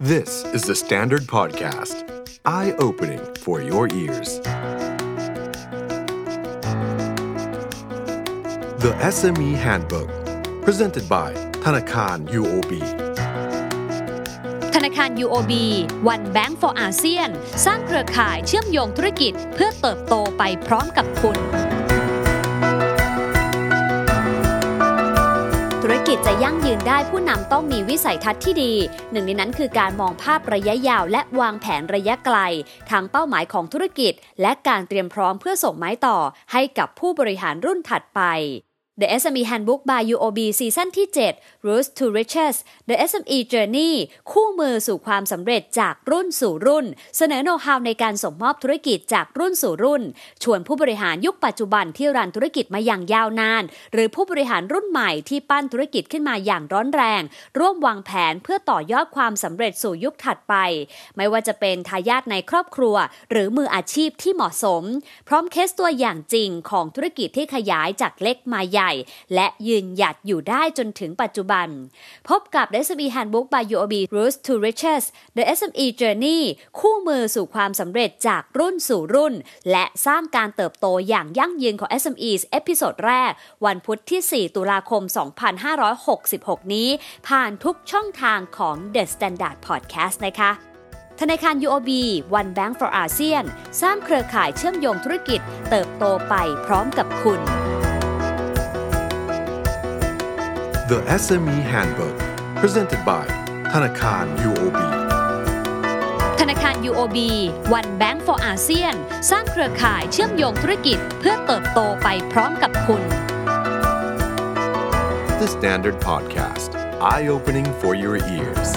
This is the Standard Podcast. Eye-opening for your ears. The SME Handbook. Presented by ธนาคาร UOB. ธนาคาร UOB One Bank for ASEAN สร้างเครือข่ายเชื่อมโยงธุรกิจเพื่อเติบโตไปพร้อมกับคุณ กิจจะยั่งยืนได้ผู้นำต้องมีวิสัยทัศน์ที่ดี หนึ่งในนั้นคือการมองภาพระยะยาว และวางแผนระยะไกล ทางเป้าหมายของธุรกิจ และการเตรียมพร้อมเพื่อส่งไม้ต่อให้กับผู้บริหารรุ่นถัดไป The SME Handbook by UOB ซีซั่นที่ 7 Roots to Riches The SME Journey คู่มือสู่ความสำเร็จจากรุ่นสู่รุ่น เสนอโน้ตฮาวในการส่งมอบธุรกิจจากรุ่นสู่รุ่น ชวนผู้บริหารยุคปัจจุบันที่รันธุรกิจมาอย่างยาวนาน หรือผู้บริหารรุ่นใหม่ที่ปั้นธุรกิจขึ้นมาอย่างร้อนแรง ร่วมวางแผนเพื่อต่อยอดความสำเร็จสู่ยุคถัดไป ไม่ว่าจะเป็นทายาทในครอบครัว หรือมืออาชีพที่เหมาะสม พร้อมเคสตัวอย่างจริงของธุรกิจที่ขยายจากเล็กมาใหญ่และยืนหยัดอยู่ได้จนถึงปัจจุบัน พบกับ SME Handbook by UOB Roots to Riches The SME Journey คู่มือสู่ความสำเร็จจากรุ่นสู่รุ่น และสร้างการเติบโตอย่างยั่งยืนของ SMEs episode แรก วันพุธที่ 4 ตุลาคม 2566 นี้ ผ่านทุกช่องทางของ The Standard Podcast นะคะธนาคาร UOB One Bank for ASEAN สร้างเครือข่ายเชื่อมโยงธุรกิจเติบโตไปพร้อมกับคุณ The SME Handbook. Presented by ธนาคาร UOB. ธนาคาร UOB One Bank for ASEAN สร้างเครือข่ายเชื่อมโยงธุรกิจเพื่อเติบโตไปพร้อมกับคุณ The Standard Podcast. Eye-opening for your ears.